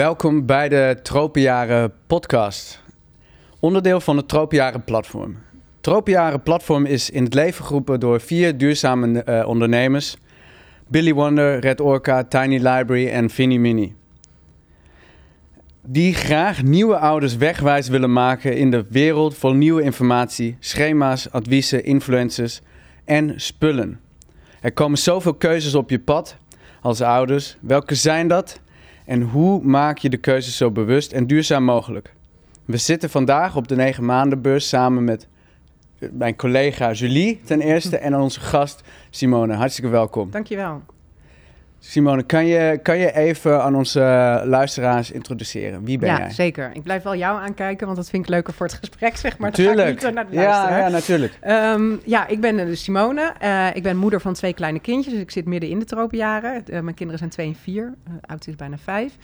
welkom bij de Tropenjaren podcast. Onderdeel van het Tropenjaren platform. Tropenjaren platform is in het leven geroepen door vier duurzame uh, ondernemers. Billy Wonder, Red Orca, Tiny Library en Finny Mini. Die graag nieuwe ouders wegwijs willen maken in de wereld vol nieuwe informatie, schema's, adviezen, influencers en spullen. Er komen zoveel keuzes op je pad als ouders. Welke zijn dat? En hoe maak je de keuzes zo bewust en duurzaam mogelijk? We zitten vandaag op de 9 maandenbeurs samen met mijn collega Julie ten eerste en onze gast Simone. Hartstikke welkom. Dankjewel. Simone, kan je, kan je even aan onze luisteraars introduceren? Wie ben ja, jij? Ja, zeker. Ik blijf wel jou aankijken, want dat vind ik leuker voor het gesprek, zeg maar. Tuurlijk. Naar de ja, ja, natuurlijk. Um, ja, ik ben dus Simone. Uh, ik ben moeder van twee kleine kindjes, dus ik zit midden in de tropenjaren. Uh, mijn kinderen zijn twee en vier, uh, oudste is bijna vijf.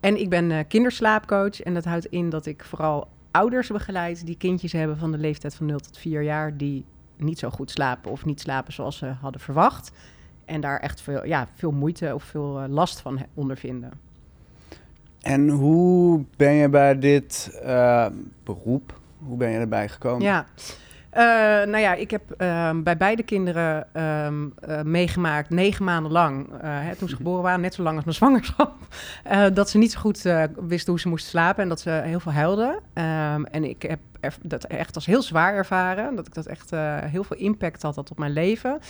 En ik ben kinderslaapcoach en dat houdt in dat ik vooral ouders begeleid die kindjes hebben van de leeftijd van 0 tot 4 jaar... die niet zo goed slapen of niet slapen zoals ze hadden verwacht... En daar echt veel, ja, veel moeite of veel uh, last van ondervinden. En hoe ben je bij dit uh, beroep, hoe ben je erbij gekomen? Ja, uh, nou ja, ik heb bij beide kinderen um, meegemaakt, negen maanden lang, hè, toen ze geboren waren, net zo lang als mijn zwangerschap, dat ze niet zo goed wisten hoe ze moesten slapen en dat ze heel veel huilden. Um, en ik heb dat echt als heel zwaar ervaren, dat ik dat echt heel veel impact had dat op mijn leven.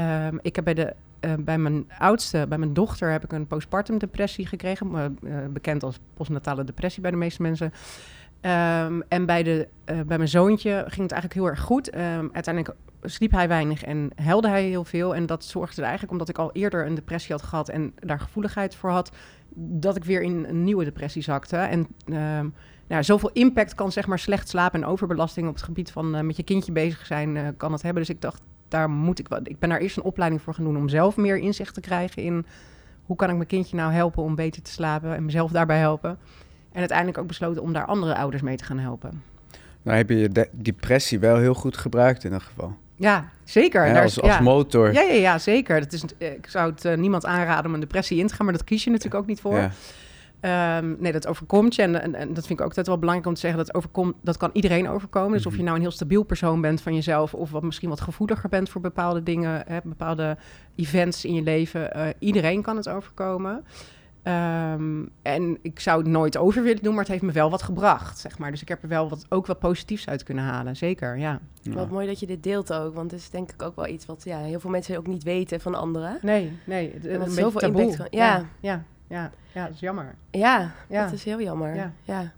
Um, ik heb bij, de, uh, bij mijn oudste, bij mijn dochter, heb ik een postpartum depressie gekregen. Uh, bekend als postnatale depressie bij de meeste mensen. Um, en bij, de, bij mijn zoontje ging het eigenlijk heel erg goed. Um, uiteindelijk sliep hij weinig en helde hij heel veel. En dat zorgde er eigenlijk, omdat ik al eerder een depressie had gehad en daar gevoeligheid voor had, dat ik weer in een nieuwe depressie zakte. En nou, zoveel impact kan zeg maar slecht slapen en overbelasting op het gebied van met je kindje bezig zijn, kan het hebben. Dus ik dacht, daar moet ik wel. Ik ben daar eerst een opleiding voor gaan doen om zelf meer inzicht te krijgen in hoe kan ik mijn kindje nou helpen om beter te slapen en mezelf daarbij helpen. En uiteindelijk ook besloten om daar andere ouders mee te gaan helpen. Nou heb je je depressie wel heel goed gebruikt in dat geval. Ja, zeker. Ja, als, als ja. motor. Ja, ja, ja, zeker. Dat is, ik zou het uh, niemand aanraden om een depressie in te gaan, maar dat kies je natuurlijk ook niet voor. Um, nee, dat overkomt je. En, en, en, dat vind ik ook altijd wel belangrijk om te zeggen. Dat, overkomt, dat kan iedereen overkomen. Dus of je nou een heel stabiel persoon bent van jezelf... of wat, misschien wat gevoeliger bent voor bepaalde dingen... Hè, bepaalde events in je leven. Uh, iedereen kan het overkomen. Um, en ik zou het nooit over willen doen, maar het heeft me wel wat gebracht, zeg maar. Dus ik heb er wel wat, ook wat positiefs uit kunnen halen, zeker, ja. ja. Wat mooi dat je dit deelt ook, want het is denk ik ook wel iets wat ja, heel veel mensen ook niet weten van anderen. Nee, nee. Het, een zoveel taboe. impact. Ja, ja. ja. Ja, ja, dat is jammer. Ja, ja. dat is heel jammer. Ja. ja.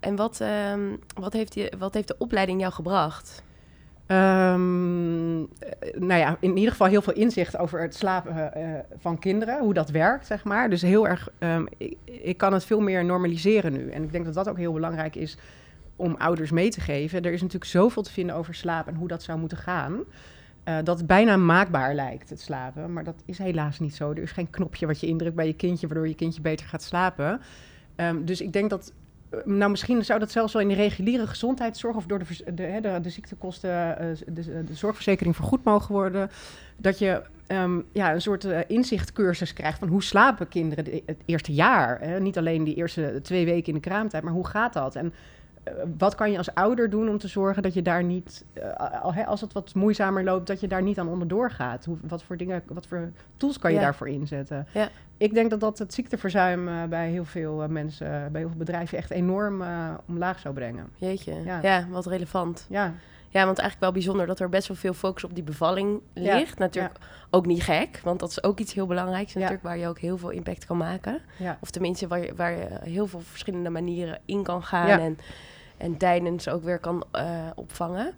En wat, um, wat, heeft je, wat heeft de opleiding jou gebracht? Um, nou ja, in ieder geval heel veel inzicht over het slapen uh, van kinderen, hoe dat werkt, zeg maar. Dus heel erg, um, ik, ik, kan het veel meer normaliseren nu. En ik denk dat dat ook heel belangrijk is om ouders mee te geven. Er is natuurlijk zoveel te vinden over slaap en hoe dat zou moeten gaan. Uh, dat het bijna maakbaar lijkt, het slapen. Maar dat is helaas niet zo. Er is geen knopje wat je indrukt bij je kindje, waardoor je kindje beter gaat slapen. Um, dus ik denk dat. Nou, misschien zou dat zelfs wel in de reguliere gezondheidszorg of door de, de, ziektekosten, uh, de, de, zorgverzekering vergoed mogen worden. Dat je um, ja, een soort inzichtcursus krijgt van hoe slapen kinderen de, het eerste jaar. Hè? Niet alleen die eerste twee weken in de kraamtijd, maar hoe gaat dat? En wat kan je als ouder doen om te zorgen dat je daar niet, uh, als het wat moeizamer loopt, dat je daar niet aan onderdoor gaat? Hoe, wat voor dingen, wat voor tools kan je ja. daarvoor inzetten? Ja. Ik denk dat dat het ziekteverzuim uh, bij heel veel mensen, bij heel veel bedrijven echt enorm omlaag zou brengen. Jeetje, ja. ja, wat relevant. Ja. Ja, want eigenlijk wel bijzonder dat er best wel veel focus op die bevalling ligt. Ja, natuurlijk ja. ook niet gek, want dat is ook iets heel belangrijks natuurlijk, waar je ook heel veel impact kan maken. Of tenminste, waar je, waar je heel veel verschillende manieren in kan gaan en, en tijdens ook weer kan uh, opvangen.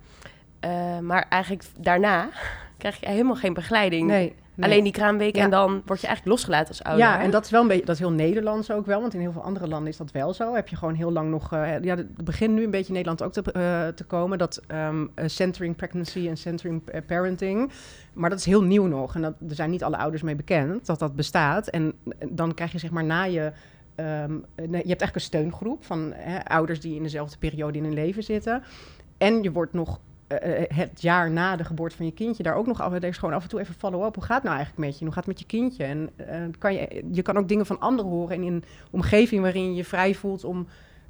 Uh, maar eigenlijk daarna krijg je helemaal geen begeleiding. Nee. Nee. Alleen die kraamweek en dan word je eigenlijk losgelaten als ouder. Ja, en dat is wel een beetje, dat is heel Nederlands ook wel, want in heel veel andere landen is dat wel zo. Heb je gewoon heel lang nog, uh, ja, het begint nu een beetje in Nederland ook te, uh, te komen, dat um, uh, centering pregnancy en centering parenting. Maar dat is heel nieuw nog en dat, er zijn niet alle ouders mee bekend dat dat bestaat. En dan krijg je zeg maar na je Um, je hebt eigenlijk een steungroep van hè, ouders die in dezelfde periode in hun leven zitten. En je wordt nog het jaar na de geboorte van je kindje daar ook nog af. Is gewoon af en toe even follow-up. Hoe gaat het nou eigenlijk met je? Hoe gaat het met je kindje? En kan je, je kan ook dingen van anderen horen en in een omgeving waarin je vrij voelt om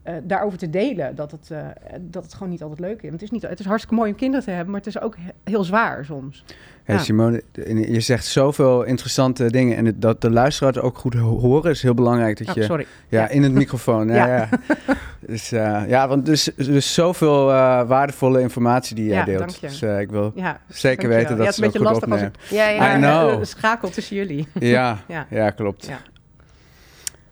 uh, daarover te delen. Dat het, uh, dat het gewoon niet altijd leuk is. het is, niet, het is hartstikke mooi om kinderen te hebben, maar het is ook heel zwaar soms. Ja, Simone, je zegt zoveel interessante dingen. En het, dat de luisteraars ook goed horen is heel belangrijk. Dat oh, je, sorry. Ja, in het microfoon. ja. ja. dus, uh, ja, want dus, dus zoveel waardevolle informatie die jij deelt. Dus ik wil zeker weten dat ze het goed opnemen. Ja, ja. I know. schakel tussen jullie. ja, ja. klopt.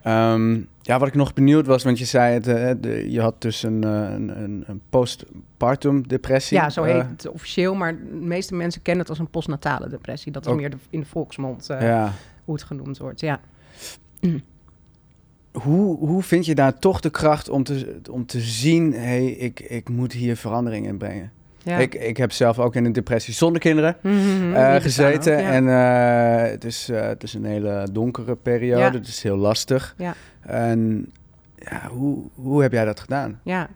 Um, ja, wat ik nog benieuwd was, want je zei het, uh, je had dus een, een, een postpartum depressie. Ja, zo heet uh, het officieel, maar de meeste mensen kennen het als een postnatale depressie. Dat is ook, meer de, in de volksmond uh, ja. hoe het genoemd wordt, ja. Hoe, hoe vind je daar toch de kracht om te, om te zien, hé, hey, ik, ik moet hier verandering in brengen? Ja. Ik, ik heb zelf ook in een depressie zonder kinderen uh, gezeten. En uh, het, is, uh, het is een hele donkere periode. Ja. Het is heel lastig. Ja. En ja, hoe, hoe heb jij dat gedaan? Ja,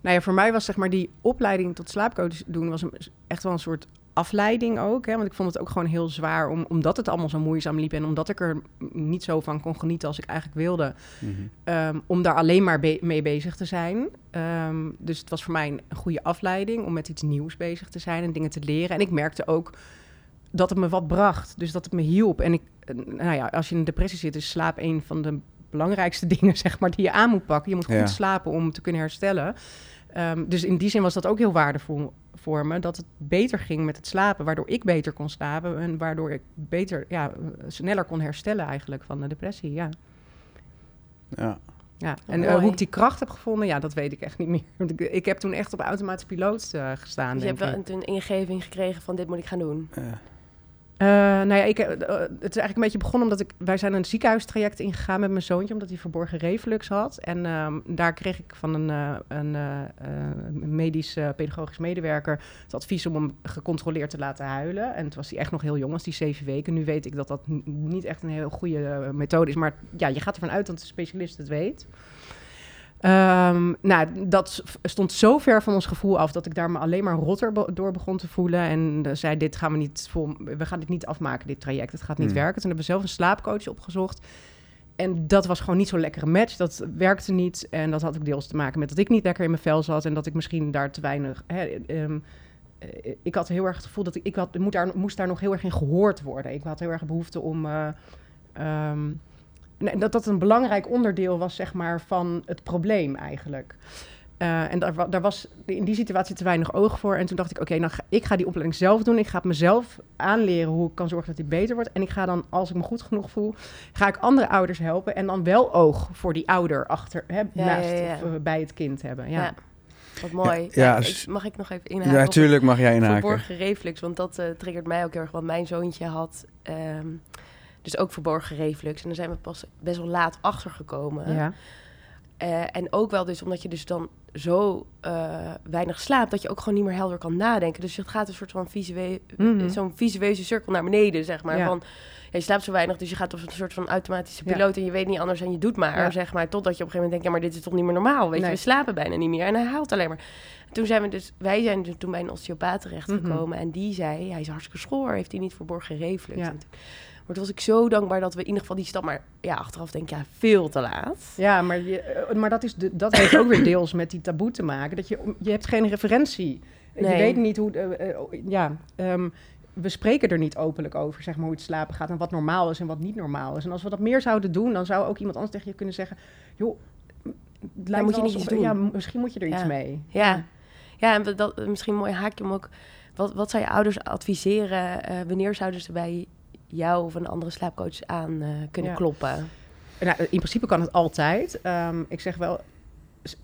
nou ja, voor mij was zeg maar die opleiding tot slaapcoach doen... was een, echt wel een soort afleiding ook. Hè? Want ik vond het ook gewoon heel zwaar, om, omdat het allemaal zo moeizaam liep... en omdat ik er niet zo van kon genieten als ik eigenlijk wilde... Mm -hmm. om daar alleen maar mee bezig te zijn. Um, dus het was voor mij een goede afleiding om met iets nieuws bezig te zijn... en dingen te leren. En ik merkte ook dat het me wat bracht, dus dat het me hielp. En ik, nou ja, als je in een depressie zit, is slaap een van de belangrijkste dingen, zeg maar, die je aan moet pakken. Je moet goed ja. slapen om te kunnen herstellen. Um, dus in die zin was dat ook heel waardevol voor me. Dat het beter ging met het slapen. Waardoor ik beter kon slapen. En waardoor ik beter, ja, sneller kon herstellen eigenlijk van de depressie. Ja. Ja. Ja, en uh, hoe ik die kracht heb gevonden, ja, dat weet ik echt niet meer. Ik, ik heb toen echt op automatische piloot uh, gestaan. Dus je hebt wel een, een ingeving gekregen van dit moet ik gaan doen. Ja. Uh, nou ja, ik, uh, het is eigenlijk een beetje begonnen omdat ik... Wij zijn een ziekenhuistraject ingegaan met mijn zoontje... omdat hij verborgen reflux had. En um, daar kreeg ik van een, een medisch pedagogisch medewerker... het advies om hem gecontroleerd te laten huilen. En toen was hij echt nog heel jong, was hij zeven weken. Nu weet ik dat dat niet echt een heel goede methode is. Maar ja, je gaat ervan uit dat de specialist het weet... Um, nou, dat stond zo ver van ons gevoel af dat ik daar me alleen maar rotter door begon te voelen. En uh, zei: Dit gaan we niet we gaan dit niet afmaken, dit traject. Het gaat niet hmm. werken. Toen hebben we zelf een slaapcoach opgezocht. En dat was gewoon niet zo'n lekkere match. Dat werkte niet. En dat had ook deels te maken met dat ik niet lekker in mijn vel zat. En dat ik misschien daar te weinig. Hè, um, ik had heel erg het gevoel dat ik, ik had, moet daar, moest daar nog heel erg in gehoord worden. Ik had heel erg behoefte om. Uh, um, dat dat een belangrijk onderdeel was, zeg maar, van het probleem eigenlijk. Uh, en daar, daar, was in die situatie te weinig oog voor. En toen dacht ik, oké, okay, nou ik ga die opleiding zelf doen. Ik ga het mezelf aanleren hoe ik kan zorgen dat die beter wordt. En ik ga dan, als ik me goed genoeg voel, ga ik andere ouders helpen. En dan wel oog voor die ouder achter, hè, ja, naast ja, ja. Of, uh, bij het kind hebben. Ja. Wat mooi. Ja, mag ik nog even inhaken? Ja, natuurlijk mag jij inhaken. Verborgen reflux, want dat uh, triggert mij ook heel erg. Want mijn zoontje had... Um, dus ook verborgen reflux. En daar zijn we pas best wel laat achter gekomen. Ja. Uh, en ook wel dus omdat je dus dan zo uh, weinig slaapt... dat je ook gewoon niet meer helder kan nadenken. Dus het gaat een soort van visuele, mm -hmm. zo'n visueuze cirkel naar beneden, zeg maar. Ja. Van, ja, je slaapt zo weinig, dus je gaat op een soort van automatische piloot... En je weet niet anders en je doet maar, zeg maar. Totdat je op een gegeven moment denkt, ja, maar dit is toch niet meer normaal? Weet nee. je, we slapen bijna niet meer. En hij haalt alleen maar. toen zijn we dus, wij zijn dus toen bij een osteopaat terechtgekomen... Mm -hmm. en die zei, hij is hartstikke schoor, heeft hij niet verborgen reflux. Ja. Maar toen was ik zo dankbaar dat we in ieder geval die stap... Maar ja, achteraf denk ik, ja, veel te laat. Ja, maar, je, eh, maar dat, is de, dat heeft ook weer deels met die taboe te maken. Dat je, je hebt geen referentie. Nee. Je weet niet hoe... Uh, uh, ja, um, we spreken er niet openlijk over, zeg maar, hoe het slapen gaat... en wat normaal is en wat niet normaal is. En als we dat meer zouden doen, dan zou ook iemand anders tegen je kunnen zeggen... joh, Daar moet je niet iets doen. Ja, misschien moet je er ja. iets mee. Ja, ja en dat, misschien een mooi haakje om ook... Wat, wat zou je ouders adviseren? wanneer zouden ze bij jou of een andere slaapcoach aan uh, kunnen ja. kloppen? Nou, in principe kan het altijd. Um, ik zeg wel,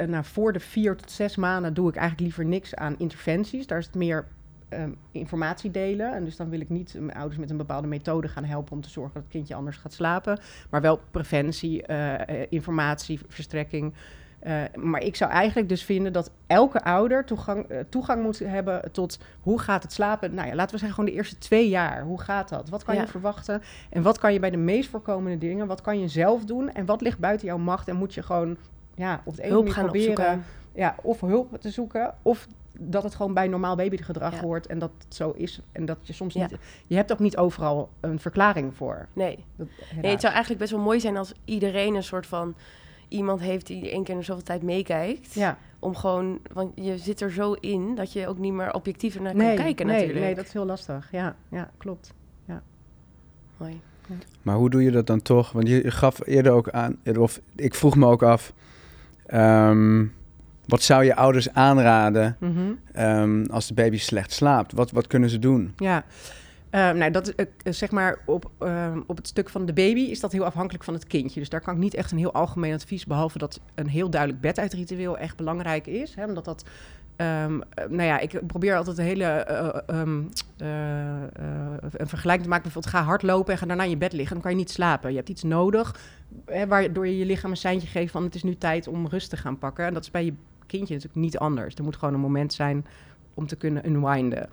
nou, voor de vier tot zes maanden doe ik eigenlijk liever niks aan interventies. Daar is het meer um, informatie delen. En dus dan wil ik niet mijn ouders met een bepaalde methode gaan helpen om te zorgen dat het kindje anders gaat slapen. Maar wel preventie, uh, informatieverstrekking. Uh, maar ik zou eigenlijk dus vinden dat elke ouder toegang, uh, toegang moet hebben tot hoe gaat het slapen. Nou ja, laten we zeggen gewoon de eerste twee jaar. Hoe gaat dat? Wat kan ja. je verwachten? En wat kan je bij de meest voorkomende dingen? Wat kan je zelf doen? En wat ligt buiten jouw macht? En moet je gewoon ja, op het ene proberen ja, of hulp te zoeken, of dat het gewoon bij normaal babygedrag ja. hoort en dat het zo is. En dat je soms niet... Je hebt ook niet overal een verklaring voor. Nee. nee. Het zou eigenlijk best wel mooi zijn als iedereen een soort van... iemand heeft die één keer in zoveel tijd meekijkt. Ja. Om gewoon... Want je zit er zo in dat je ook niet meer objectiever naar kan kijken nee, natuurlijk. Nee, dat is heel lastig. Ja, ja klopt. Ja. Mooi. Maar hoe doe je dat dan toch? Want je gaf eerder ook aan... Of ik vroeg me ook af... Ehm, wat zou je ouders aanraden mhm. ehm, als de baby slecht slaapt? Wat, wat kunnen ze doen? Ja, uh, nou, dat uh, zeg maar op, uh, op het stuk van de baby is dat heel afhankelijk van het kindje. Dus daar kan ik niet echt een heel algemeen advies, behalve dat een heel duidelijk beduitritueel echt belangrijk is. Hè, omdat dat Um, nou ja, ik probeer altijd een hele uh, een vergelijking te maken. Bijvoorbeeld, ga hardlopen en ga daarna in je bed liggen. Dan kan je niet slapen. Je hebt iets nodig hè, waardoor je je lichaam een seintje geeft van het is nu tijd om rust te gaan pakken. En dat is bij je kindje natuurlijk niet anders. Er moet gewoon een moment zijn om te kunnen unwinden.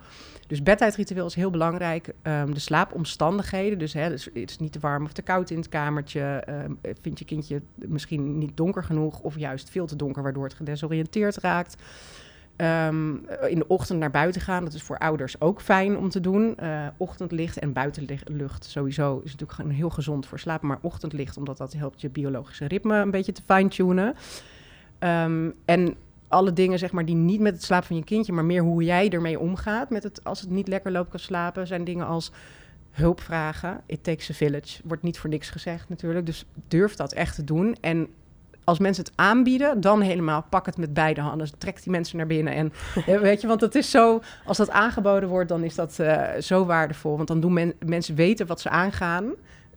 Dus bedtijdritueel is heel belangrijk. Um, de slaapomstandigheden, dus, hè, dus het is niet te warm of te koud in het kamertje. Um, vindt je kindje misschien niet donker genoeg of juist veel te donker, waardoor het gedesoriënteerd raakt. Um, in de ochtend naar buiten gaan, dat is voor ouders ook fijn om te doen. Uh, ochtendlicht en buitenlucht sowieso is natuurlijk heel gezond voor slapen. Maar ochtendlicht, omdat dat helpt je biologische ritme een beetje te fine-tunen. En alle dingen zeg maar, die niet met het slapen van je kindje, maar meer hoe jij ermee omgaat met het, als het niet lekker loopt kan slapen, zijn dingen als hulp vragen. It takes a village. Wordt niet voor niks gezegd natuurlijk. Dus durf dat echt te doen. En als mensen het aanbieden, dan helemaal pak het met beide handen. Trek die mensen naar binnen. En weet je, want het is zo, als dat aangeboden wordt, dan is dat uh, zo waardevol. Want dan doen men, mensen weten wat ze aangaan.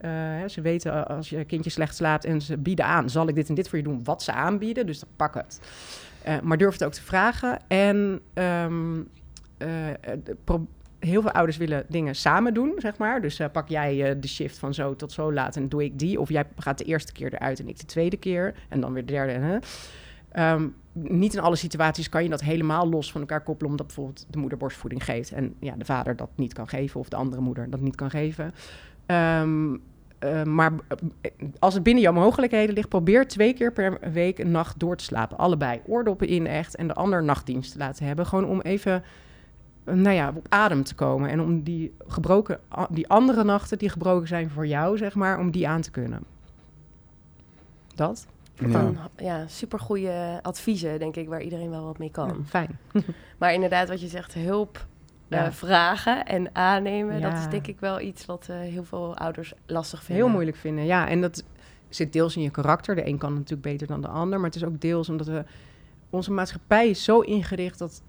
Uh, ze weten als je kindje slecht slaapt en ze bieden aan, zal ik dit en dit voor je doen, wat ze aanbieden. Dus dan pak het. Uh, maar durf het ook te vragen. En um, heel veel ouders willen dingen samen doen, zeg maar. Dus uh, pak jij de shift van zo tot zo laat en doe ik die. Of jij gaat de eerste keer eruit en ik de tweede keer. En dan weer de derde. Hè? Um, niet in alle situaties kan je dat helemaal los van elkaar koppelen, omdat bijvoorbeeld de moeder borstvoeding geeft en ja, de vader dat niet kan geven of de andere moeder dat niet kan geven. Um, uh, maar als het binnen jouw mogelijkheden ligt, probeer twee keer per week een nacht door te slapen. Allebei oordoppen in echt en de ander nachtdienst te laten hebben. Gewoon om even nou ja, op adem te komen. En om die gebroken, die andere nachten die gebroken zijn voor jou, zeg maar, om die aan te kunnen. Dat? Ja, ja supergoeie adviezen, denk ik, waar iedereen wel wat mee kan. fijn. maar inderdaad, wat je zegt, hulp ja. vragen en aannemen. Dat is denk ik wel iets wat uh, heel veel ouders lastig vinden. Heel moeilijk vinden, ja. En dat zit deels in je karakter. De een kan natuurlijk beter dan de ander. Maar het is ook deels omdat we... Onze maatschappij is zo ingericht dat...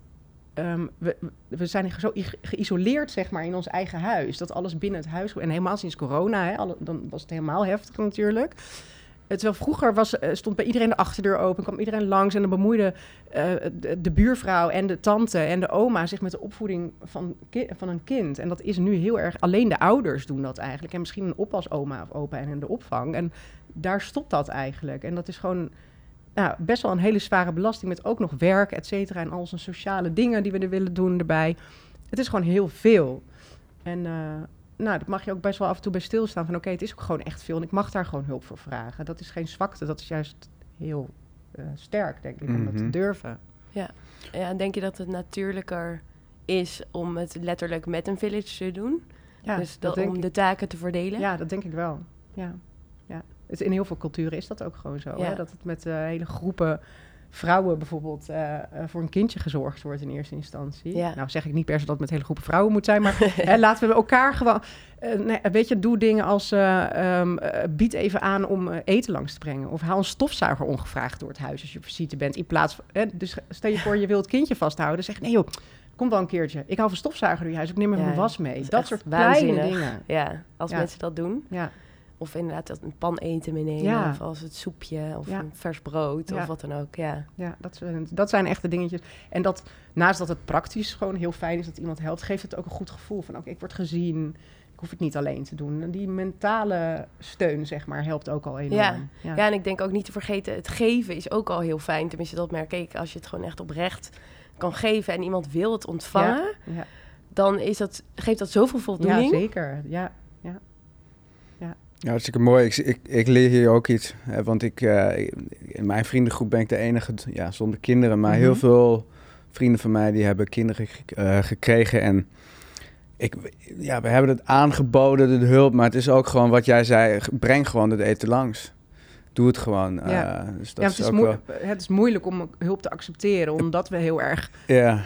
Um, we, we zijn zo geïsoleerd, zeg maar, in ons eigen huis. Dat alles binnen het huis... En helemaal sinds corona, hè, alle, dan was het helemaal heftig natuurlijk. Terwijl vroeger was, eh, stond bij iedereen de achterdeur open, kwam iedereen langs en dan bemoeide uh, de, buurvrouw en de tante en de oma zich met de opvoeding van, van een kind. En dat is nu heel erg, alleen de ouders doen dat eigenlijk. En misschien een oppasoma of opa en de opvang. En daar stopt dat eigenlijk. En dat is gewoon nou, best wel een hele zware belasting met ook nog werk, et cetera. En al zijn sociale dingen die we er willen doen erbij. Het is gewoon heel veel. En uh, nou, dat mag je ook best wel af en toe bij stilstaan. Van oké, het is ook gewoon echt veel en ik mag daar gewoon hulp voor vragen. Dat is geen zwakte, dat is juist heel uh, sterk, denk ik, om dat te mhm. durven. Ja. ja, en denk je dat het natuurlijker is om het letterlijk met een village te doen? Ja, dus dat, om de taken te verdelen? Ja, dat denk ik wel. Ja. Ja. Het, in heel veel culturen is dat ook gewoon zo. Ja. Hè? Dat het met uh, hele groepen vrouwen bijvoorbeeld uh, voor een kindje gezorgd wordt in eerste instantie. Ja. Nou zeg ik niet per se dat het met hele groepen vrouwen moet zijn, maar hè, laten we elkaar gewoon... Uh, nee, weet je, doe dingen als um, bied even aan om eten langs te brengen. Of haal een stofzuiger ongevraagd door het huis als je visite bent. In plaats van, dus stel je voor je wilt het kindje vasthouden. Zeg nee joh, kom wel een keertje. Ik hou van stofzuiger door je huis. Ik neem even ja, mijn was mee. Dat soort kleine dingen. Ja, als mensen dat doen. Ja. Of inderdaad dat een pan eten meenemen. Of als het soepje of een vers brood of wat dan ook. Ja, ja dat, zijn, dat zijn echte dingetjes. En dat naast dat het praktisch gewoon heel fijn is dat iemand helpt, geeft het ook een goed gevoel van oké, ik word gezien. Ik hoef het niet alleen te doen. En die mentale steun, zeg maar, helpt ook al enorm. Ja. ja. Ja. en ik denk ook niet te vergeten, het geven is ook al heel fijn. Tenminste, dat merk ik. Als je het gewoon echt oprecht kan geven en iemand wil het ontvangen, dan is dat, geeft dat zoveel voldoening. Ja, zeker. Ja, ja. Ja, hartstikke mooi. Ik, ik, ik leer hier ook iets. Hè, want ik, uh, in mijn vriendengroep ben ik de enige ja, zonder kinderen. Maar heel mhm. veel vrienden van mij die hebben kinderen uh, gekregen. En ik, ja, we hebben het aangeboden, de hulp. Maar het is ook gewoon wat jij zei. Breng gewoon het eten langs doe het gewoon. Ja, uh, dus dat ja het, is, wel... het is moeilijk om hulp te accepteren, omdat we heel erg ja.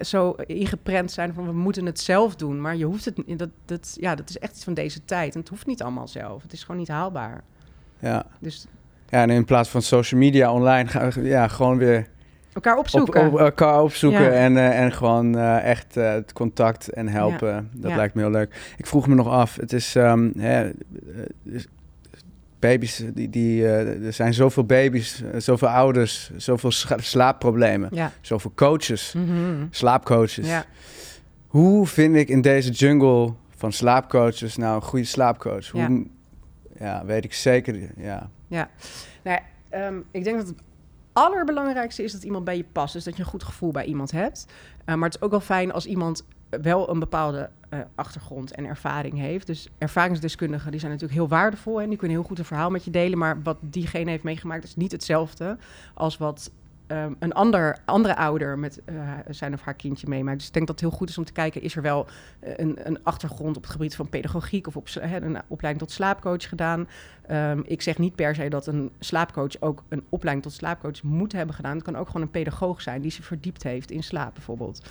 zo ingeprent zijn van we moeten het zelf doen. Maar je hoeft het dat, dat, ja, dat is echt iets van deze tijd. En het hoeft niet allemaal zelf. Het is gewoon niet haalbaar. Ja. Dus... Ja, en in plaats van social media online, gaan ja, gewoon weer elkaar opzoeken. Op, elkaar opzoeken en, uh, en gewoon uh, echt uh, het contact en helpen. Dat lijkt me heel leuk. Ik vroeg me nog af, het is, um, hè, baby's, die, die, uh, er zijn zoveel baby's, zoveel ouders, zoveel slaapproblemen, ja. zoveel coaches, mm -hmm. slaapcoaches. Ja. Hoe vind ik in deze jungle van slaapcoaches nou een goede slaapcoach? Hoe, ja. weet ik zeker. Ja, ja. Nou, um, ik denk dat het allerbelangrijkste is dat iemand bij je past. Dus dat je een goed gevoel bij iemand hebt. Uh, maar het is ook wel fijn als iemand wel een bepaalde uh, achtergrond en ervaring heeft. Dus ervaringsdeskundigen die zijn natuurlijk heel waardevol en die kunnen heel goed een verhaal met je delen. Maar wat diegene heeft meegemaakt is niet hetzelfde als wat um, een ander, andere ouder met uh, zijn of haar kindje meemaakt. Dus ik denk dat het heel goed is om te kijken, is er wel uh, een, een, achtergrond op het gebied van pedagogiek of op, een opleiding tot slaapcoach gedaan. Um, ik zeg niet per se dat een slaapcoach ook een opleiding tot slaapcoach moet hebben gedaan. Het kan ook gewoon een pedagoog zijn die zich verdiept heeft in slaap bijvoorbeeld.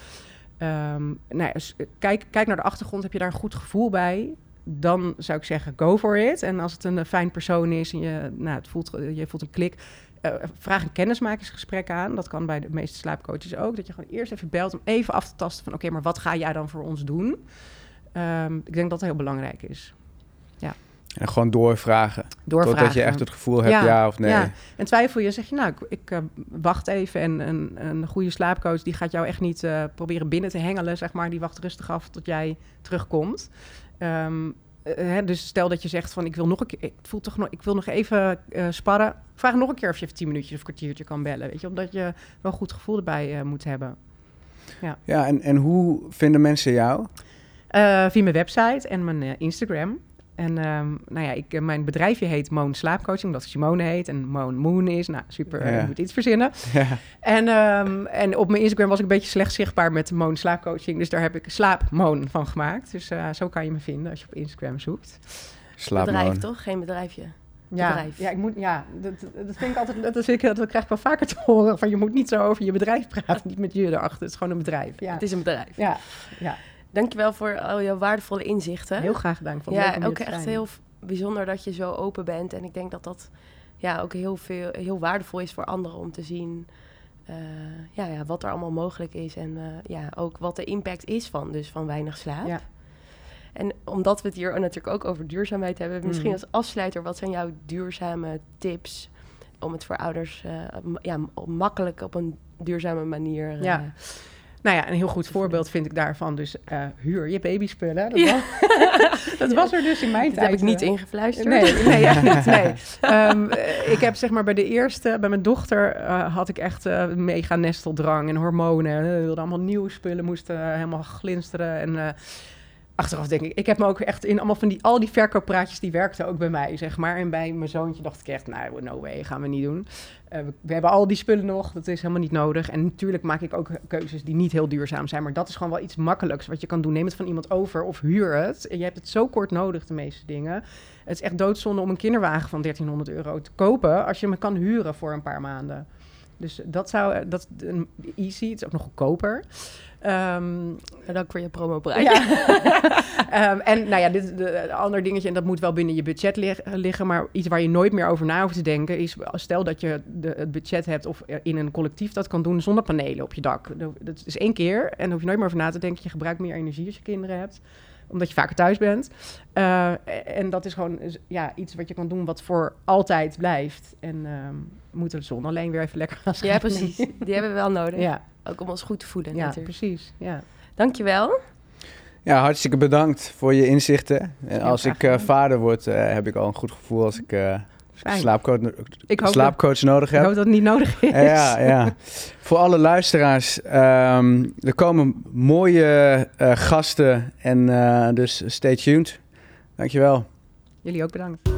Um, nou kijk, kijk naar de achtergrond, heb je daar een goed gevoel bij? Dan zou ik zeggen, go for it. En als het een fijn persoon is en je, nou, het voelt, je voelt een klik, uh, vraag een kennismakingsgesprek aan. Dat kan bij de meeste slaapcoaches ook. Dat je gewoon eerst even belt om even af te tasten van... oké, maar wat ga jij dan voor ons doen? Um, ik denk dat dat heel belangrijk is. En gewoon doorvragen. doorvragen. Totdat je echt het gevoel hebt, ja, of nee. Ja. En twijfel je, zeg je, nou, ik, ik uh, wacht even. En een, een goede slaapcoach, die gaat jou echt niet uh, proberen binnen te hengelen, zeg maar. Die wacht rustig af tot jij terugkomt. Um, hè, dus stel dat je zegt van, ik wil nog een keer, ik voel toch nog, ik wil nog even sparren. Vraag nog een keer of je even tien minuutjes of kwartiertje kan bellen, weet je. Omdat je wel een goed gevoel erbij moet hebben. Ja, ja en, en hoe vinden mensen jou? via mijn website en mijn Instagram. En um, nou ja, ik, eh, mijn bedrijfje heet Moon Slaapcoaching, omdat Simone heet en Moon Moon is. Nou, super, ja. moet iets verzinnen. Ja. En, um, en op mijn Instagram was ik een beetje slecht zichtbaar met Moon Slaapcoaching. Dus daar heb ik Slaapmoon van gemaakt. Dus uh, zo kan je me vinden als je op Instagram zoekt. Slaapmoon. Bedrijf toch? Geen bedrijfje? Ja, bedrijf. ja, ik moet, ja dat, dat vind ik altijd, dat, is, ik, dat krijg ik wel vaker te horen, van je moet niet zo over je bedrijf praten, niet met je erachter, het is gewoon een bedrijf. Ja. Het is een bedrijf. Ja, ja. Dankjewel voor al jouw waardevolle inzichten. Heel graag gedaan. Ja, ook echt heel bijzonder dat je zo open bent. En ik denk dat dat ja, ook heel, veel, heel waardevol is voor anderen om te zien uh, ja, ja, wat er allemaal mogelijk is. En uh, ja, ook wat de impact is van, dus van weinig slaap. Ja. En omdat we het hier natuurlijk ook over duurzaamheid hebben, misschien mm. als afsluiter, wat zijn jouw duurzame tips om het voor ouders uh, ja, makkelijk op een duurzame manier ja. Nou ja, een heel goed voorbeeld vind ik daarvan. Dus uh, huur je babyspullen. Dat, was, dat was er dus in mijn tijd. heb ik niet ingefluisterd. Nee, nee, echt niet. Nee. Um, ik heb zeg maar bij de eerste, bij mijn dochter, uh, had ik echt uh, mega nesteldrang en hormonen. We wilden allemaal nieuwe spullen, moesten helemaal glinsteren. En achteraf denk ik, ik heb me ook echt in allemaal van die, al die verkooppraatjes, die werkten ook bij mij, zeg maar. En bij mijn zoontje dacht ik echt, nou, no way, gaan we niet doen. Uh, we, hebben al die spullen nog, dat is helemaal niet nodig. En natuurlijk maak ik ook keuzes die niet heel duurzaam zijn, maar dat is gewoon wel iets makkelijks wat je kan doen. Neem het van iemand over of huur het. Je hebt het zo kort nodig, de meeste dingen. Het is echt doodzonde om een kinderwagen van 1300 euro te kopen als je me kan huren voor een paar maanden. Dus dat zou, dat easy, het is ook nog goedkoper. Um, dank voor je promo Ja. um, en nou ja, dit de, ander dingetje, en dat moet wel binnen je budget liggen, maar iets waar je nooit meer over na hoeft te denken, is stel dat je de, het budget hebt of in een collectief dat kan doen zonder panelen op je dak. Dat is één keer en dan hoef je nooit meer over na te denken. Je gebruikt meer energie als je kinderen hebt omdat je vaker thuis bent. Uh, en dat is gewoon ja, iets wat je kan doen wat voor altijd blijft. En um, moeten de zon alleen weer even lekker gaan schijnen. Ja, precies. Die hebben we wel nodig. Ja. Ook om ons goed te voelen. Ja, natuurlijk. precies. Ja. Dankjewel. Ja, hartstikke bedankt voor je inzichten. En als ik uh, vader word, uh, heb ik al een goed gevoel als ik uh, slaapcoach, ik slaapcoach nodig heb. Ik hoop dat het niet nodig is. Ja, ja. voor alle luisteraars, um, er komen mooie gasten en dus stay tuned. Dankjewel. Jullie ook bedankt.